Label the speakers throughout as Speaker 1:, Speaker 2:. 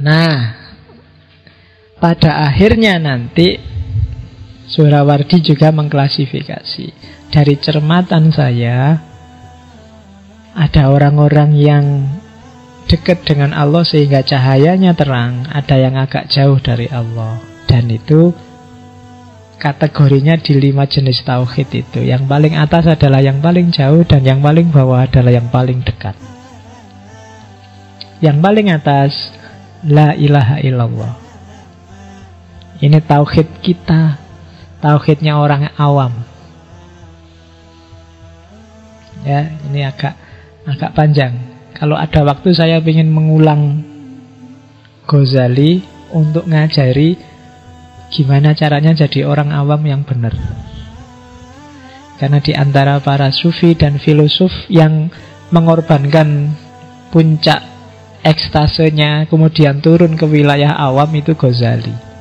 Speaker 1: Nah, pada akhirnya nanti Surawardi juga mengklasifikasi. Dari cermatan saya Ada orang-orang yang dekat dengan Allah sehingga cahayanya terang Ada yang agak jauh dari Allah. Dan itu kategorinya di lima jenis tauhid itu. Yang paling atas adalah yang paling jauh Dan yang paling bawah adalah yang paling dekat. Yang paling atas La ilaha illallah ini tauhid kita, tauhidnya orang awam. Ya, ini agak agak panjang. Kalau ada waktu saya ingin mengulang Ghazali untuk ngajari gimana caranya jadi orang awam yang benar. Karena di antara para sufi dan filosof yang mengorbankan puncak ekstasenya kemudian turun ke wilayah awam itu Ghazali.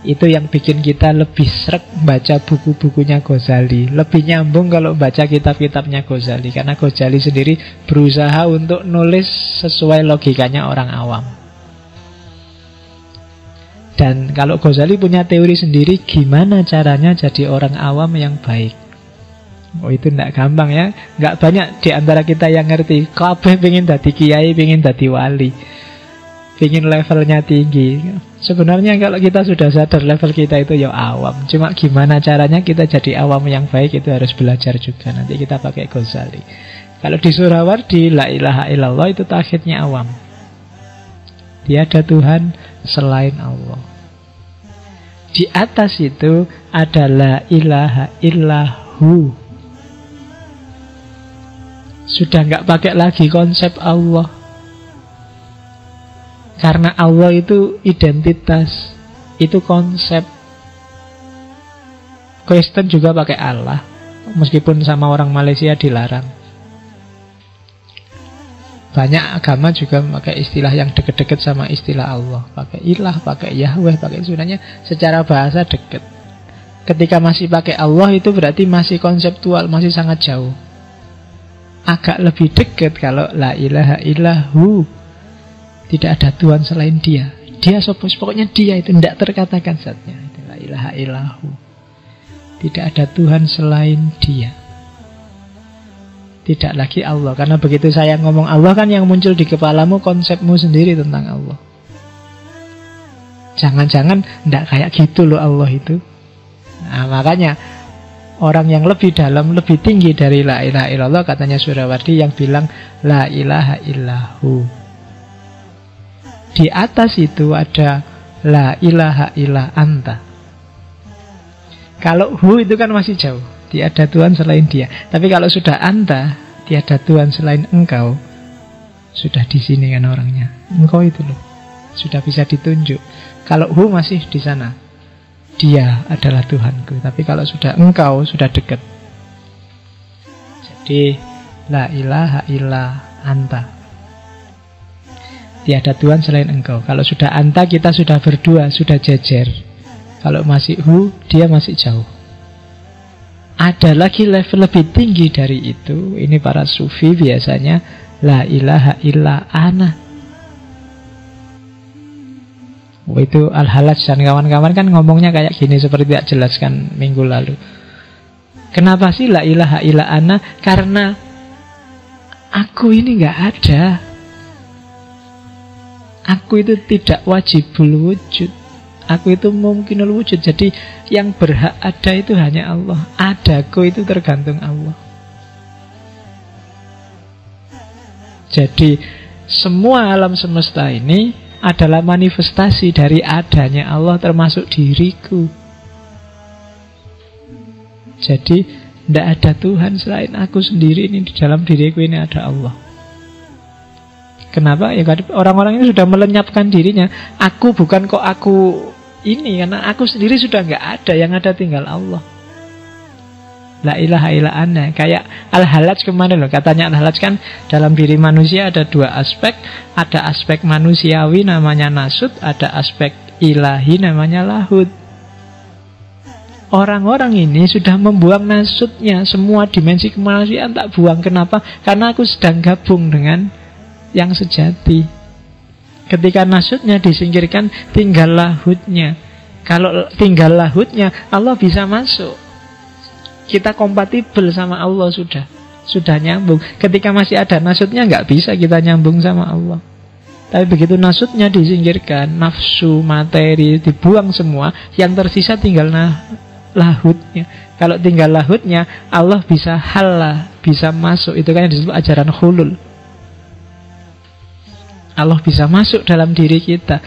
Speaker 1: Itu yang bikin kita lebih srek baca buku-bukunya Ghazali. Lebih nyambung kalau baca kitab-kitabnya Ghazali Karena Ghazali sendiri berusaha untuk nulis sesuai logikanya orang awam. Dan kalau Ghazali punya teori sendiri Gimana caranya jadi orang awam yang baik Oh itu tidak gampang ya. Nggak banyak di antara kita yang ngerti. Kabeh pengen dadi kiai, pengen dadi wali? Pengen levelnya tinggi. Sebenarnya kalau kita sudah sadar level kita itu ya awam. Cuma gimana caranya kita jadi awam yang baik itu harus belajar juga. Nanti kita pakai Ghazali. Kalau di Surawardi La ilaha illallah itu takhidnya awam. Tiada Tuhan selain Allah. Di atas itu adalah ilaha illahu Sudah nggak pakai lagi konsep Allah karena Allah itu identitas, itu konsep. Kristen juga pakai Allah, meskipun sama orang Malaysia dilarang. Banyak agama juga pakai istilah yang deket-deket sama istilah Allah. Pakai ilah, pakai Yahweh, pakai sebenarnya secara bahasa deket. Ketika masih pakai Allah itu berarti masih konseptual, masih sangat jauh. Agak lebih dekat kalau la ilaha illahu tidak ada Tuhan selain dia. Dia sopos, pokoknya dia itu tidak terkatakan zatnya. Itulah ilaha ilahu. Tidak ada Tuhan selain dia. Tidak lagi Allah. Karena begitu saya ngomong Allah kan yang muncul di kepalamu konsepmu sendiri tentang Allah. Jangan-jangan tidak kayak gitu loh Allah itu. Nah makanya orang yang lebih dalam, lebih tinggi dari la ilaha illallah katanya Surawardi yang bilang la ilaha illahu. Di atas itu ada La ilaha illa anta. Kalau hu itu kan masih jauh Tiada Tuhan selain dia. Tapi kalau sudah anta Tiada Tuhan selain engkau Sudah di sini kan orangnya. Engkau itu loh Sudah bisa ditunjuk. Kalau hu masih di sana Dia adalah Tuhanku. Tapi kalau sudah engkau Sudah dekat. Jadi La ilaha illa anta. Tiada Tuhan selain engkau. Kalau sudah anta kita sudah berdua Sudah jejer. Kalau masih hu dia masih jauh. Ada lagi level lebih tinggi dari itu. Ini para sufi biasanya La ilaha illa ana Itu Al-Halaj dan kawan-kawan kan ngomongnya kayak gini Seperti tidak jelaskan minggu lalu. Kenapa sih la ilaha illa ana? Karena Aku ini nggak ada. Aku itu tidak wajibul wujud. Aku itu mungkin wujud. Jadi yang berhak ada itu hanya Allah. Adaku itu tergantung Allah. Jadi semua alam semesta ini adalah manifestasi dari adanya Allah termasuk diriku Jadi tidak ada Tuhan selain aku sendiri ini Di dalam diriku ini ada Allah Kenapa? Ya orang-orang ini sudah melenyapkan dirinya. Aku bukan kok aku ini karena aku sendiri sudah nggak ada, yang ada tinggal Allah. La ilaha illa anna. Kayak Al-Halaj kemarin loh. Katanya Al-Halaj kan dalam diri manusia ada dua aspek. Ada aspek manusiawi namanya nasut. Ada aspek ilahi namanya lahud. Orang-orang ini sudah membuang nasutnya. Semua dimensi kemanusiaan tak buang. Kenapa? Karena aku sedang gabung dengan yang sejati. Ketika nasutnya disingkirkan, tinggal lahutnya. Kalau tinggal lahutnya, Allah bisa masuk. Kita kompatibel sama Allah sudah. Sudah nyambung. Ketika masih ada nasutnya, nggak bisa kita nyambung sama Allah. Tapi begitu nasutnya disingkirkan, nafsu, materi, dibuang semua, yang tersisa tinggal nah, lahutnya. Kalau tinggal lahutnya, Allah bisa halah, bisa masuk. Itu kan yang disebut ajaran hulul. Allah bisa masuk dalam diri kita.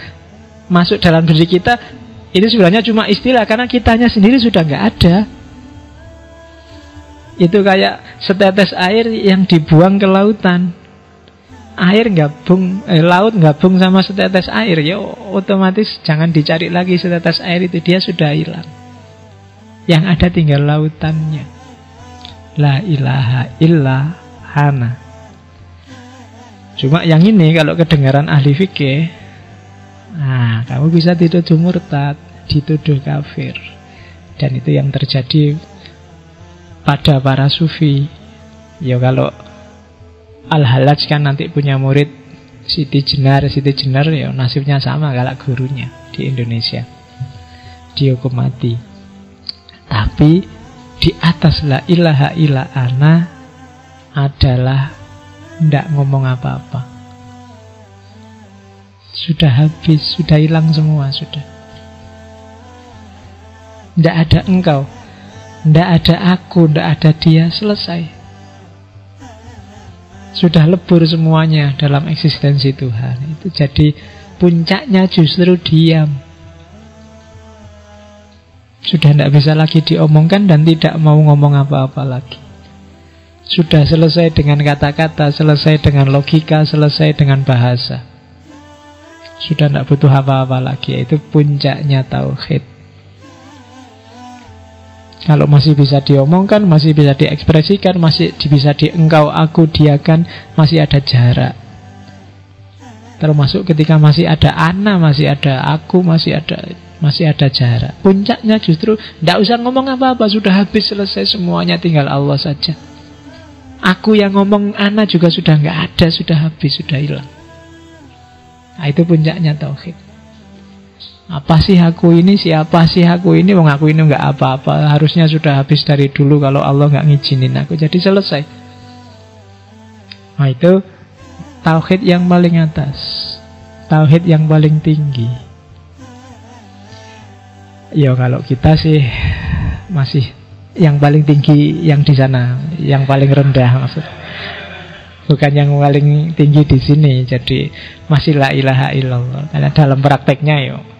Speaker 1: Masuk dalam diri kita ini sebenarnya cuma istilah karena kitanya sendiri sudah nggak ada. Itu kayak setetes air yang dibuang ke lautan. Air gabung, eh, laut gabung sama setetes air, ya otomatis jangan dicari lagi setetes air itu dia sudah hilang. Yang ada tinggal lautannya. La ilaha illa hana. Cuma yang ini kalau kedengaran ahli fikih, nah kamu bisa dituduh murtad, dituduh kafir. Dan itu yang terjadi pada para sufi. Ya kalau Al-Halaj kan nanti punya murid Siti Jenar, Siti Jenar ya nasibnya sama kalau gurunya di Indonesia. Dihukum mati. Tapi di atas la ilaha illa ana adalah tidak ngomong apa-apa. Sudah habis, sudah hilang semua, sudah. Tidak ada engkau, tidak ada aku, tidak ada dia, selesai. Sudah lebur semuanya dalam eksistensi Tuhan. Itu jadi puncaknya justru diam. Sudah tidak bisa lagi diomongkan dan tidak mau ngomong apa-apa lagi. Sudah selesai dengan kata-kata, selesai dengan logika, selesai dengan bahasa. Sudah tidak butuh apa-apa lagi, yaitu puncaknya tauhid. Kalau masih bisa diomongkan, masih bisa diekspresikan, masih bisa diengkau, aku, diakan, masih ada jarak. Termasuk ketika masih ada ana, masih ada aku, masih ada masih ada jarak. Puncaknya justru tidak usah ngomong apa-apa, sudah habis selesai semuanya, tinggal Allah saja. Aku yang ngomong anak juga sudah nggak ada, sudah habis, sudah hilang. Nah, itu puncaknya tauhid. Apa sih aku ini? Siapa sih aku ini? Wong aku ini nggak apa-apa. Harusnya sudah habis dari dulu kalau Allah nggak ngizinin aku. Jadi selesai. Nah itu tauhid yang paling atas. Tauhid yang paling tinggi. Ya kalau kita sih masih yang paling tinggi yang di sana, yang paling rendah maksud. Bukan yang paling tinggi di sini. Jadi masih la ilaha illallah. Karena dalam prakteknya yo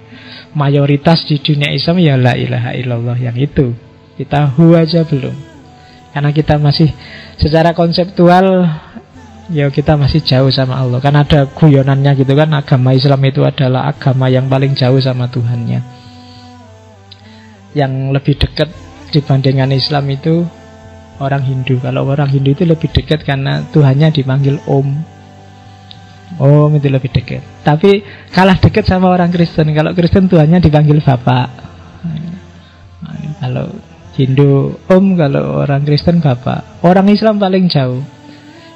Speaker 1: mayoritas di dunia Islam ya la ilaha illallah yang itu. Kita hu aja belum. Karena kita masih secara konseptual ya kita masih jauh sama Allah. Kan ada guyonannya gitu kan agama Islam itu adalah agama yang paling jauh sama Tuhannya. Yang lebih dekat dibandingkan Islam itu orang Hindu. Kalau orang Hindu itu lebih dekat karena Tuhannya dipanggil Om. Om itu lebih dekat. Tapi kalah dekat sama orang Kristen. Kalau Kristen Tuhannya dipanggil Bapak. Kalau Hindu Om, kalau orang Kristen Bapak. Orang Islam paling jauh.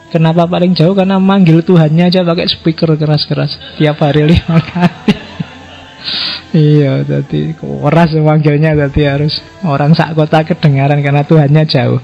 Speaker 1: Kenapa paling jauh? Karena manggil Tuhannya aja pakai speaker keras-keras tiap hari lima kali iya, jadi keras memanggilnya jadi harus orang sak kota kedengaran karena Tuhannya jauh.